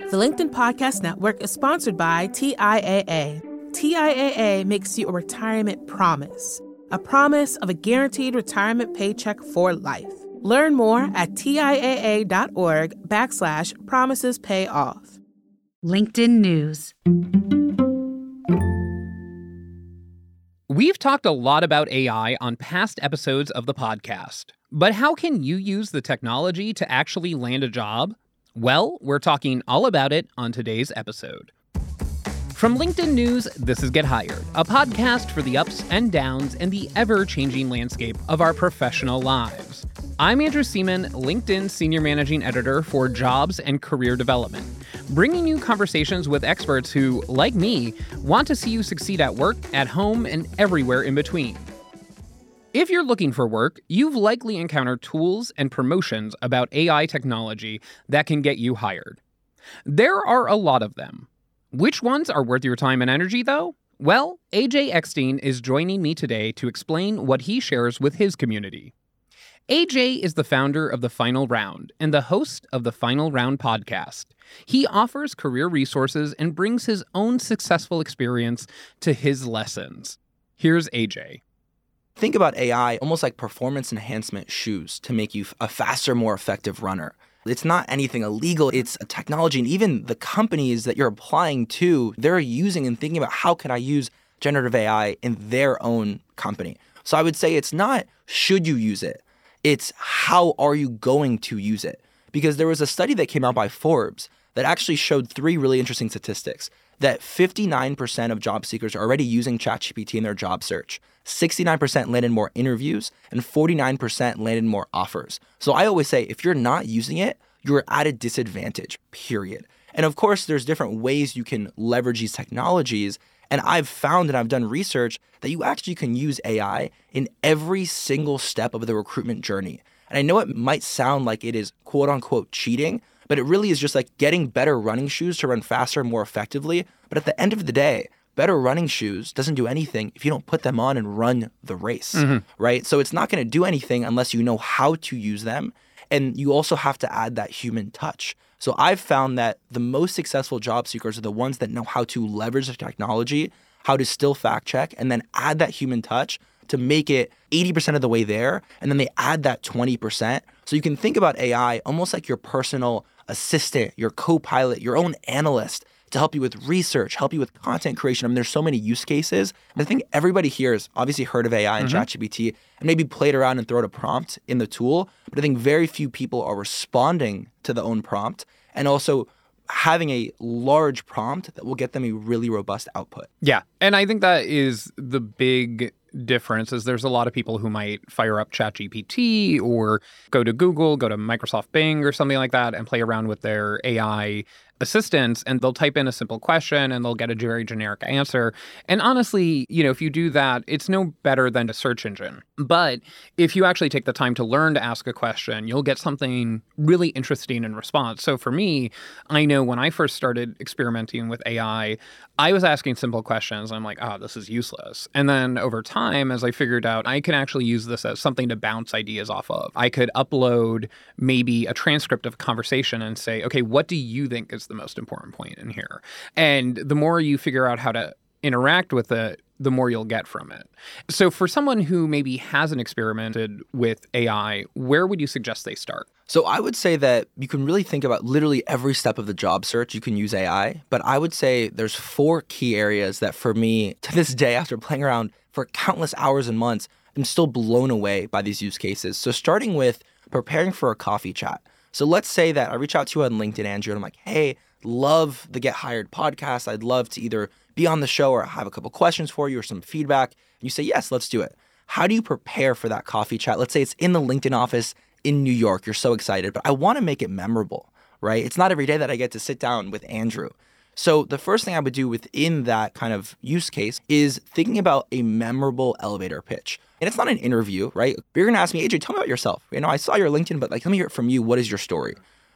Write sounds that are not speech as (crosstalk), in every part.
The LinkedIn Podcast Network is sponsored by TIAA. TIAA makes you a retirement promise, a promise of a guaranteed retirement paycheck for life. Learn more at TIAA.org backslash promises pay off. LinkedIn News. We've talked a lot about AI on past episodes of the podcast, but how can you use the technology to actually land a job? Well, we're talking all about it on today's episode. From LinkedIn News, this is Get Hired, a podcast for the ups and downs and the ever changing landscape of our professional lives. I'm Andrew Seaman, LinkedIn Senior Managing Editor for Jobs and Career Development, bringing you conversations with experts who, like me, want to see you succeed at work, at home, and everywhere in between. If you're looking for work, you've likely encountered tools and promotions about AI technology that can get you hired. There are a lot of them. Which ones are worth your time and energy, though? Well, AJ Eckstein is joining me today to explain what he shares with his community. AJ is the founder of The Final Round and the host of the Final Round podcast. He offers career resources and brings his own successful experience to his lessons. Here's AJ. Think about AI almost like performance enhancement shoes to make you a faster, more effective runner. It's not anything illegal. It's a technology. And even the companies that you're applying to, they're using and thinking about how can I use generative AI in their own company. So I would say it's not should you use it, it's how are you going to use it? Because there was a study that came out by Forbes that actually showed three really interesting statistics that 59% of job seekers are already using ChatGPT in their job search. 69% landed more interviews and 49% landed more offers. So I always say if you're not using it, you're at a disadvantage, period. And of course, there's different ways you can leverage these technologies. And I've found and I've done research that you actually can use AI in every single step of the recruitment journey. And I know it might sound like it is quote unquote cheating, but it really is just like getting better running shoes to run faster and more effectively. But at the end of the day, better running shoes doesn't do anything if you don't put them on and run the race, mm-hmm. right? So it's not going to do anything unless you know how to use them. And you also have to add that human touch. So I've found that the most successful job seekers are the ones that know how to leverage the technology, how to still fact check, and then add that human touch to make it 80% of the way there. And then they add that 20%. So you can think about AI almost like your personal assistant, your co pilot, your own analyst to help you with research, help you with content creation. I mean, there's so many use cases. And I think everybody here has obviously heard of AI and mm-hmm. ChatGPT and maybe played around and thrown a prompt in the tool. But I think very few people are responding to the own prompt and also having a large prompt that will get them a really robust output. Yeah. And I think that is the big difference is there's a lot of people who might fire up ChatGPT or go to Google, go to Microsoft Bing or something like that and play around with their AI assistants and they'll type in a simple question and they'll get a very generic answer. And honestly, you know, if you do that, it's no better than a search engine. But if you actually take the time to learn to ask a question, you'll get something really interesting in response. So for me, I know when I first started experimenting with AI, I was asking simple questions. I'm like, oh, this is useless. And then over time, as I figured out, I can actually use this as something to bounce ideas off of. I could upload maybe a transcript of a conversation and say, okay, what do you think is the most important point in here? And the more you figure out how to interact with it, the more you'll get from it. So, for someone who maybe hasn't experimented with AI, where would you suggest they start? So, I would say that you can really think about literally every step of the job search, you can use AI. But I would say there's four key areas that, for me, to this day, after playing around for countless hours and months, I'm still blown away by these use cases. So, starting with preparing for a coffee chat. So, let's say that I reach out to you on LinkedIn, Andrew, and I'm like, hey, love the Get Hired podcast. I'd love to either be on the show or have a couple questions for you or some feedback. And you say, yes, let's do it. How do you prepare for that coffee chat? Let's say it's in the LinkedIn office in New York. You're so excited, but I want to make it memorable, right? It's not every day that I get to sit down with Andrew. So the first thing I would do within that kind of use case is thinking about a memorable elevator pitch. And it's not an interview, right? You're going to ask me, AJ, tell me about yourself. You know, I saw your LinkedIn, but like, let me hear it from you. What is your story?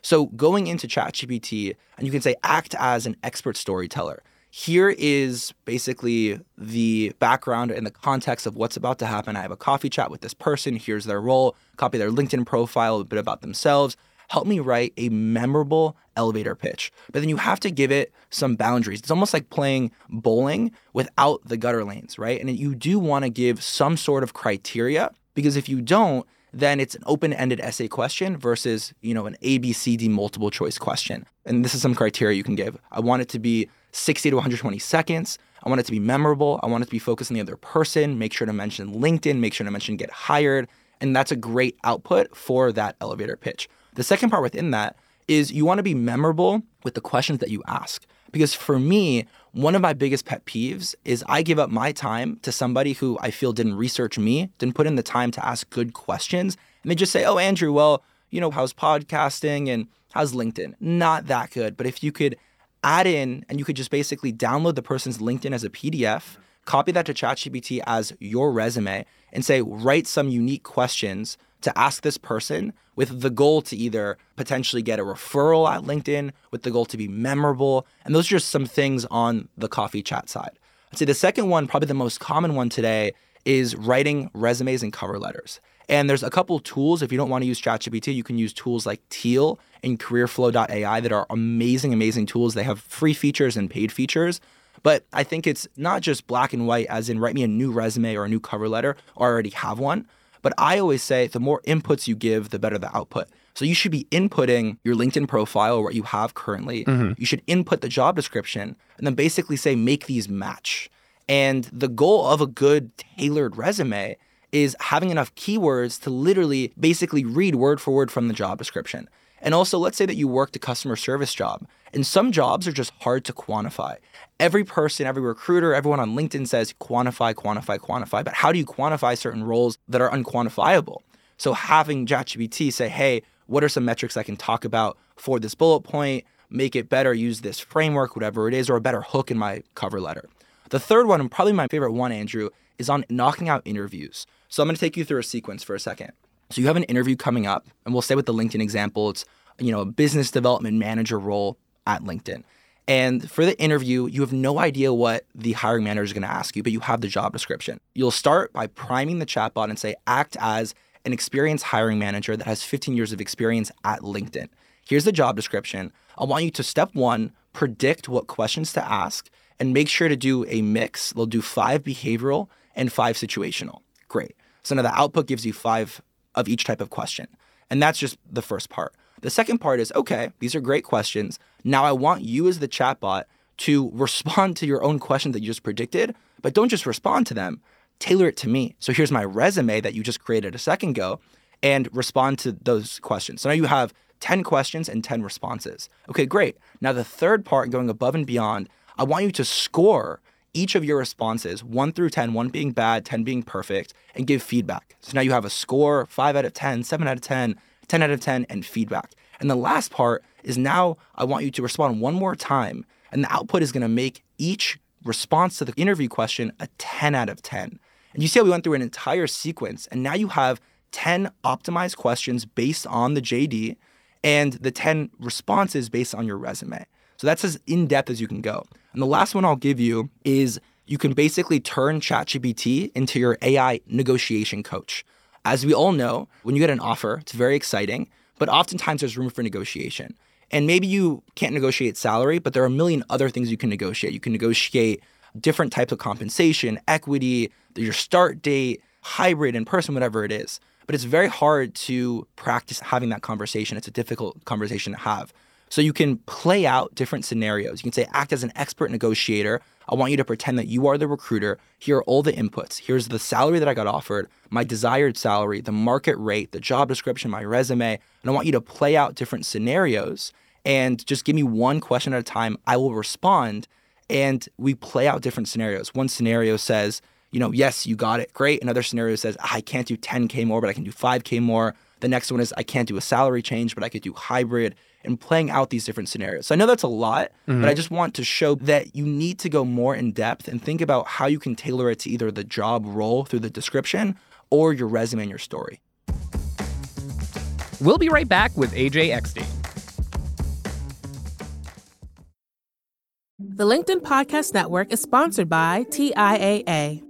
So going into ChatGPT, and you can say, act as an expert storyteller here is basically the background and the context of what's about to happen. I have a coffee chat with this person. Here's their role, copy their LinkedIn profile, a bit about themselves. Help me write a memorable elevator pitch. But then you have to give it some boundaries. It's almost like playing bowling without the gutter lanes, right? And you do want to give some sort of criteria because if you don't, then it's an open-ended essay question versus, you know, an A, B, C, D multiple choice question. And this is some criteria you can give. I want it to be 60 to 120 seconds. I want it to be memorable. I want it to be focused on the other person. Make sure to mention LinkedIn. Make sure to mention get hired. And that's a great output for that elevator pitch. The second part within that is you want to be memorable with the questions that you ask. Because for me, one of my biggest pet peeves is I give up my time to somebody who I feel didn't research me, didn't put in the time to ask good questions. And they just say, oh, Andrew, well, you know, how's podcasting and how's LinkedIn? Not that good. But if you could add in and you could just basically download the person's LinkedIn as a PDF, copy that to ChatGPT as your resume, and say, write some unique questions to ask this person with the goal to either potentially get a referral at LinkedIn, with the goal to be memorable. And those are just some things on the coffee chat side. I'd say the second one, probably the most common one today, is writing resumes and cover letters. And there's a couple tools. If you don't want to use ChatGPT, you can use tools like Teal and CareerFlow.ai that are amazing, amazing tools. They have free features and paid features. But I think it's not just black and white, as in write me a new resume or a new cover letter, or I already have one. But I always say the more inputs you give, the better the output. So you should be inputting your LinkedIn profile what you have currently. Mm-hmm. You should input the job description and then basically say, make these match. And the goal of a good tailored resume is having enough keywords to literally basically read word for word from the job description. And also, let's say that you worked a customer service job, and some jobs are just hard to quantify. Every person, every recruiter, everyone on LinkedIn says quantify, quantify, quantify. But how do you quantify certain roles that are unquantifiable? So having ChatGPT say, hey, what are some metrics I can talk about for this bullet point? Make it better, use this framework, whatever it is, or a better hook in my cover letter. The third one, and probably my favorite one, Andrew, is on knocking out interviews. So I'm going to take you through a sequence for a second. So you have an interview coming up, and we'll say with the LinkedIn example, it's you know a business development manager role at LinkedIn. And for the interview, you have no idea what the hiring manager is going to ask you, but you have the job description. You'll start by priming the chatbot and say, act as an experienced hiring manager that has 15 years of experience at LinkedIn. Here's the job description. I want you to step one, predict what questions to ask, and make sure to do a mix. They'll do five behavioral and five situational. Great. So now the output gives you five of each type of question. And that's just the first part. The second part is okay, these are great questions. Now I want you as the chatbot to (laughs) respond to your own questions that you just predicted, but don't just respond to them, tailor it to me. So here's my resume that you just created a second ago and respond to those questions. So now you have 10 questions and 10 responses. Okay, great. Now the third part, going above and beyond, I want you to score each of your responses, one through 10, one being bad, 10 being perfect, and give feedback. So now you have a score, five out of 10, seven out of 10, 10 out of 10, and feedback. And the last part is now I want you to respond one more time, and the output is going to make each response to the interview question a 10 out of 10. And you see how we went through an entire sequence, and now you have 10 optimized questions based on the JD and the 10 responses based on your resume. So that's as in depth as you can go. And the last one I'll give you is you can basically turn ChatGPT into your AI negotiation coach. As we all know, when you get an offer, it's very exciting, but oftentimes there's room for negotiation. And maybe you can't negotiate salary, but there are a million other things you can negotiate. You can negotiate different types of compensation, equity, your start date, hybrid, in person, whatever it is. But it's very hard to practice having that conversation. It's a difficult conversation to have. So you can play out different scenarios. You can say, act as an expert negotiator. I want you to pretend that you are the recruiter. Here are all the inputs. Here's the salary that I got offered, my desired salary, the market rate, the job description, my resume. And I want you to play out different scenarios and just give me one question at a time. I will respond and we play out different scenarios. One scenario says, you know, yes, you got it. Great. Another scenario says, ah, I can't do 10K more, but I can do 5K more. The next one is, I can't do a salary change, but I could do hybrid and playing out these different scenarios. So I know that's a lot, mm-hmm. but I mm-hmm. just want to show that you need to go more in depth and think about how you can tailor it to either the job role through the description or your resume and your story. We'll be right back with AJ Eckstein. The LinkedIn Podcast Network is sponsored by TIAA.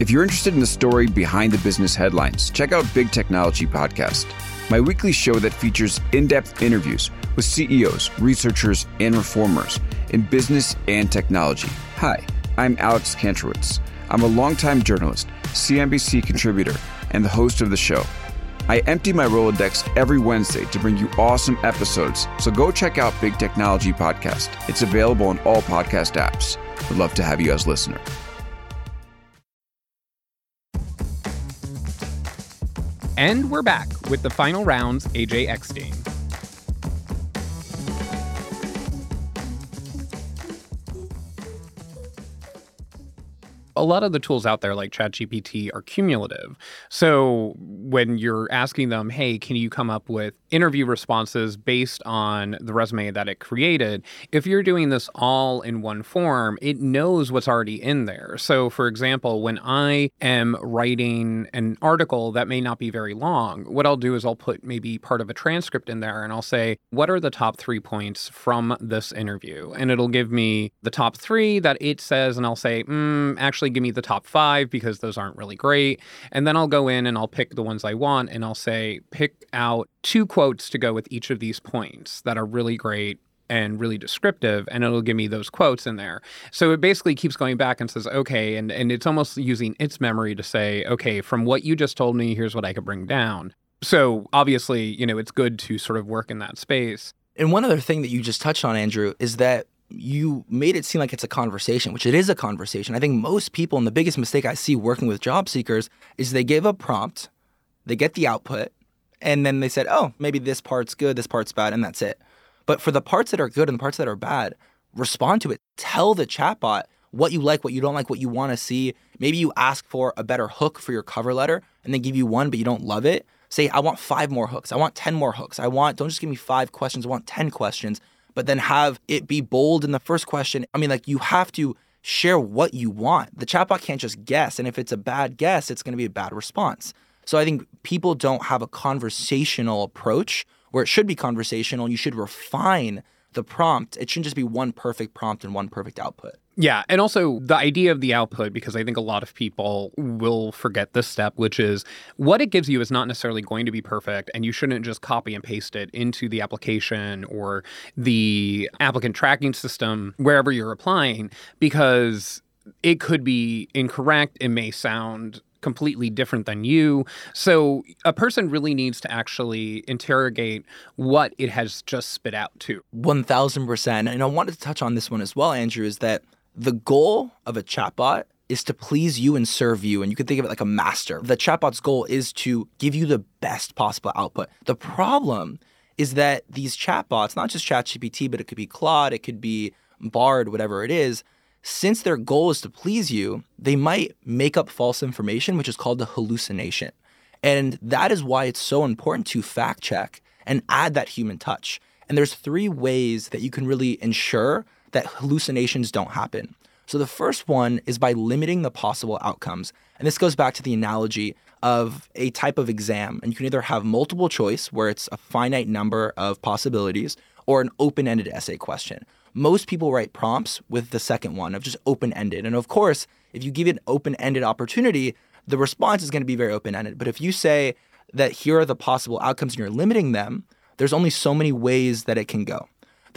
If you're interested in the story behind the business headlines, check out Big Technology Podcast, my weekly show that features in depth interviews with CEOs, researchers, and reformers in business and technology. Hi, I'm Alex Kantrowitz. I'm a longtime journalist, CNBC contributor, and the host of the show. I empty my Rolodex every Wednesday to bring you awesome episodes, so go check out Big Technology Podcast. It's available on all podcast apps. Would love to have you as listener. And we're back with the final rounds AJ Eckstein. A lot of the tools out there like ChatGPT are cumulative. So when you're asking them, hey, can you come up with interview responses based on the resume that it created? If you're doing this all in one form, it knows what's already in there. So for example, when I am writing an article that may not be very long, what I'll do is I'll put maybe part of a transcript in there and I'll say, what are the top three points from this interview? And it'll give me the top three that it says, and I'll say, mm, actually, actually give me the top five because those aren't really great. And then I'll go in and I'll pick the ones I want and I'll say, pick out two quotes to go with each of these points that are really great and really descriptive and it'll give me those quotes in there. So it basically keeps going back and says okay and, and it's almost using its memory to say okay from what you just told me here's what i could bring down. So obviously you know it's good to sort of work in that space. And one other thing that you just touched on andrew is that you made it seem like it's a conversation, which it is a conversation. I think most people, and the biggest mistake I see working with job seekers is they give a prompt, they get the output, and then they said, oh, maybe this part's good, this part's bad, and that's it. But for the parts that are good and the parts that are bad, respond to it. Tell the chatbot what you like, what you don't like, what you want to see. Maybe you ask for a better hook for your cover letter and they give you one, but you don't love it. Say, I want five more hooks. I want 10 more hooks. I want, don't just give me five questions, I want 10 questions but then have it be bold in the first question. I mean, like you have to share what you want. The chatbot can't just guess. And if it's a bad guess, it's going to be a bad response. So I think people don't have a conversational approach where it should be conversational. You should refine the prompt. It shouldn't just be one perfect prompt and one perfect output. Yeah. And also the idea of the output, because I think a lot of people will forget this step, which is what it gives you is not necessarily going to be perfect. And you shouldn't just copy and paste it into the application or the applicant tracking system, wherever you're applying, because it could be incorrect. It may sound completely different than you. So a person really needs to actually interrogate what it has just spit out to. 1000%. And I wanted to touch on this one as well, Andrew, is that the goal of a chatbot is to please you and serve you. And you can think of it like a master. The chatbot's goal is to give you the best possible output. The problem is that these chatbots, not just ChatGPT, but it could be Claude, it could be Bard, whatever it is, since their goal is to please you, they might make up false information, which is called a hallucination. And that is why it's so important to fact check and add that human touch. And there's three ways that you can really ensure that hallucinations don't happen. So the first one is by limiting the possible outcomes. And this goes back to the analogy of a type of exam. And you can either have multiple choice, where it's a finite number of possibilities, or an open ended essay question most people write prompts with the second one of just open ended. And of course, if you give it an open ended opportunity, the response is going to be very open ended. But if you say that here are the possible outcomes and you're limiting them, there's only so many ways that it can go.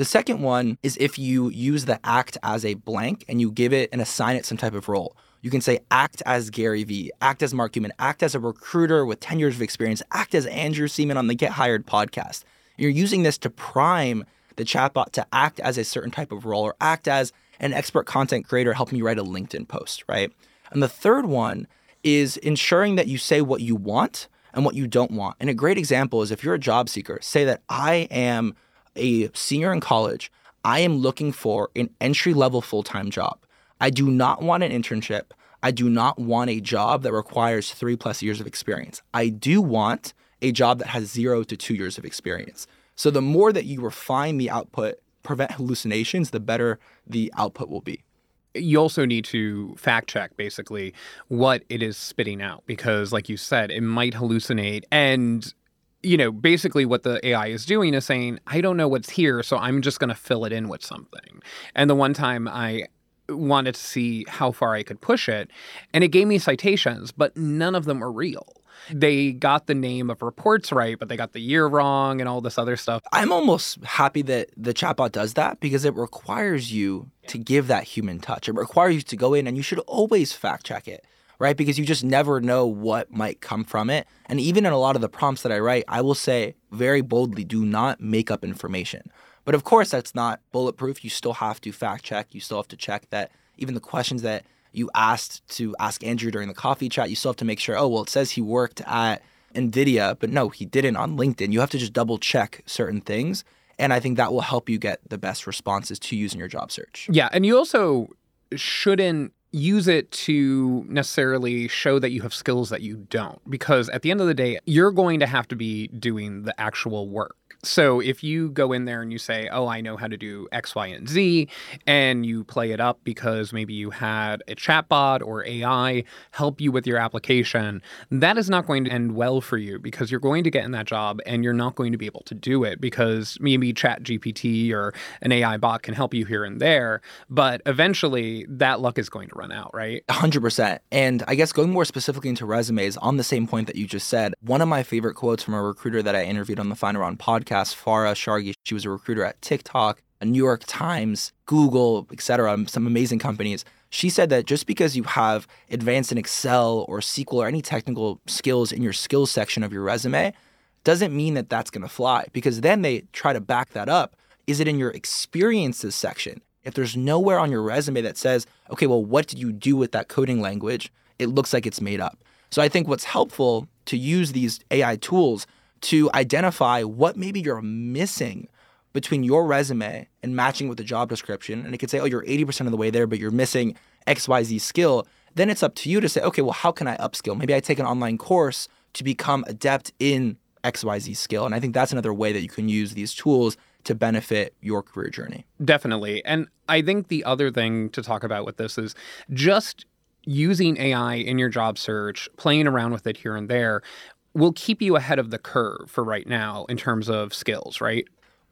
The second one is if you use the act as a blank and you give it and assign it some type of role. You can say act as Gary Vee, act as Mark Cuban, act as a recruiter with 10 years of experience, act as Andrew Seaman on the Get Hired podcast. You're using this to prime the chatbot to act as a certain type of role or act as an expert content creator helping you write a LinkedIn post, right? And the third one is ensuring that you say what you want and what you don't want. And a great example is if you're a job seeker, say that I am a senior in college, I am looking for an entry level full time job. I do not want an internship. I do not want a job that requires three plus years of experience. I do want a job that has zero to two years of experience. So the more that you refine the output, prevent hallucinations, the better the output will be you also need to fact check basically what it is spitting out because like you said it might hallucinate and you know basically what the ai is doing is saying i don't know what's here so i'm just going to fill it in with something and the one time i wanted to see how far i could push it and it gave me citations but none of them were real they got the name of reports right, but they got the year wrong and all this other stuff. I'm almost happy that the chatbot does that because it requires you to give that human touch. It requires you to go in and you should always fact check it, right? Because you just never know what might come from it. And even in a lot of the prompts that I write, I will say very boldly do not make up information. But of course, that's not bulletproof. You still have to fact check. You still have to check that even the questions that you asked to ask Andrew during the coffee chat, you still have to make sure, oh, well, it says he worked at NVIDIA, but no, he didn't on LinkedIn. You have to just double check certain things. And I think that will help you get the best responses to use in your job search. Yeah. And you also shouldn't use it to necessarily show that you have skills that you don't, because at the end of the day, you're going to have to be doing the actual work. So if you go in there and you say, "Oh, I know how to do X, Y, and Z," and you play it up because maybe you had a chatbot or AI help you with your application, that is not going to end well for you because you're going to get in that job and you're not going to be able to do it because maybe ChatGPT or an AI bot can help you here and there, but eventually that luck is going to run out, right? 100%. And I guess going more specifically into resumes on the same point that you just said, one of my favorite quotes from a recruiter that I interviewed on the Final Round podcast podcast, Farah Sharghi. She was a recruiter at TikTok, New York Times, Google, etc., some amazing companies. She said that just because you have advanced in Excel or SQL or any technical skills in your skills section of your resume doesn't mean that that's going to fly because then they try to back that up. Is it in your experiences section? If there's nowhere on your resume that says, okay, well, what did you do with that coding language? It looks like it's made up. So I think what's helpful to use these AI tools to identify what maybe you're missing between your resume and matching with the job description. And it could say, oh, you're 80% of the way there, but you're missing XYZ skill. Then it's up to you to say, okay, well, how can I upskill? Maybe I take an online course to become adept in XYZ skill. And I think that's another way that you can use these tools to benefit your career journey. Definitely. And I think the other thing to talk about with this is just using AI in your job search, playing around with it here and there will keep you ahead of the curve for right now in terms of skills, right?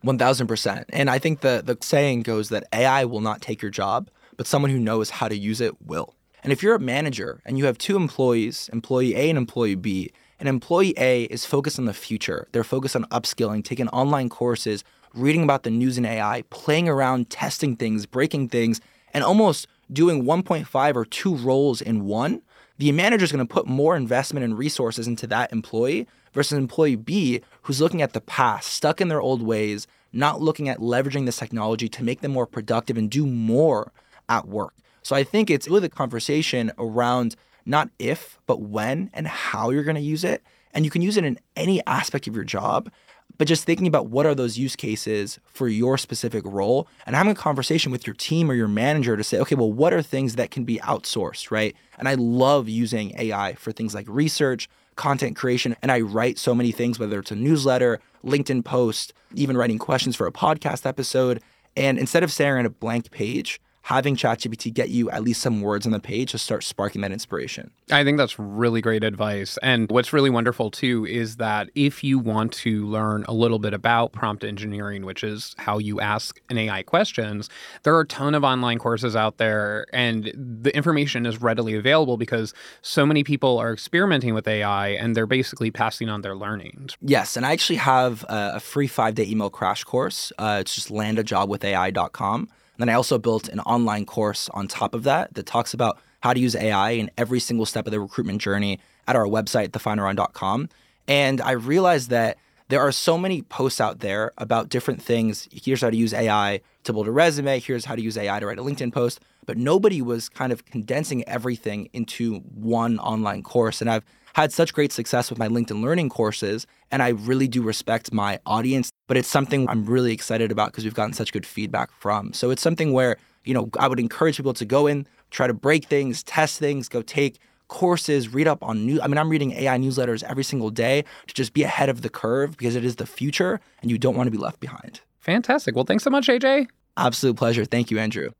1000%. And I think the, the saying goes that AI will not take your job, but someone who knows how to use it will. And if you're a manager and you have two employees, employee A and employee B, and employee A is focused on the future, they're focused on upskilling, taking online courses, reading about the news in AI, playing around, testing things, breaking things, and almost doing 1.5 or two roles in one, the manager is going to put more investment and resources into that employee versus employee B who's looking at the past, stuck in their old ways, not looking at leveraging this technology to make them more productive and do more at work. So I think it's really the conversation around not if, but when and how you're going to use it. And you can use it in any aspect of your job but just thinking about what are those use cases for your specific role and having a conversation with your team or your manager to say, okay, well, what are things that can be outsourced, right? And I love using AI for things like research, content creation, and I write so many things, whether it's a newsletter, LinkedIn post, even writing questions for a podcast episode. And instead of staring at a blank page, having ChatGPT get you at least some words on the page to start sparking that inspiration. I think that's really great advice. And what's really wonderful too is that if you want to learn a little bit about prompt engineering, which is how you ask an AI questions, there are a ton of online courses out there and the information is readily available because so many people are experimenting with AI and they're basically passing on their learnings. Yes, and I actually have a, free 5-day email crash course. Uh, it's just landajobwithai.com then I also built an online course on top of that that talks about how to use AI in every single step of the recruitment journey at our website, thefinalround.com. And I realized that there are so many posts out there about different things. Here's how to use AI to build a resume. Here's how to use AI to write a LinkedIn post. But nobody was kind of condensing everything into one online course. And I've had such great success with my LinkedIn learning courses. And I really do respect my audience, but it's something I'm really excited about because we've gotten such good feedback from. So it's something where you know, I would encourage people to go in, try to break things, test things, go take courses, read up on new. I mean, I'm reading AI newsletters every single day to just be ahead of the curve because it is the future and you don't want to be left behind. Fantastic. Well, thanks so much, AJ. Absolute pleasure. Thank you, Andrew.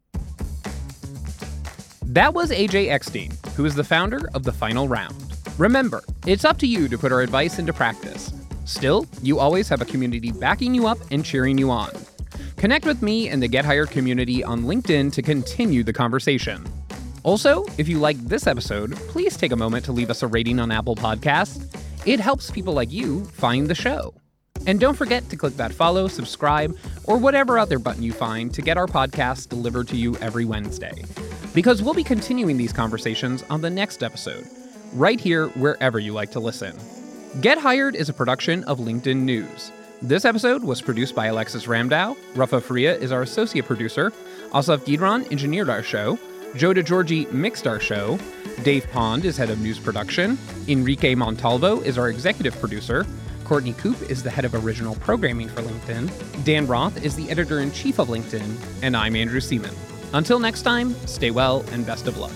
That was AJ Eckstein, who is the founder of The Final Round. Remember, it's up to you to put our advice into practice. Still, you always have a community backing you up and cheering you on. Connect with me and the Get Hired community on LinkedIn to continue the conversation. Also, if you like this episode, please take a moment to leave us a rating on Apple Podcasts. It helps people like you find the show. And don't forget to click that follow, subscribe, or whatever other button you find to get our podcast delivered to you every Wednesday. Because we'll be continuing these conversations on the next episode, right here wherever you like to listen. Get Hired is a production of LinkedIn News. This episode was produced by Alexis Ramdow. Rafa Faria is our associate producer. Asaf Gidron engineered our show. Joe DeGiorgi mixed our show. Dave Pond is head of news production. Enrique Montalvo is our executive producer. Courtney Coop is the head of original programming for LinkedIn. Dan Roth is the editor in chief of LinkedIn. And I'm Andrew Seaman. Until next time, stay well and best of luck.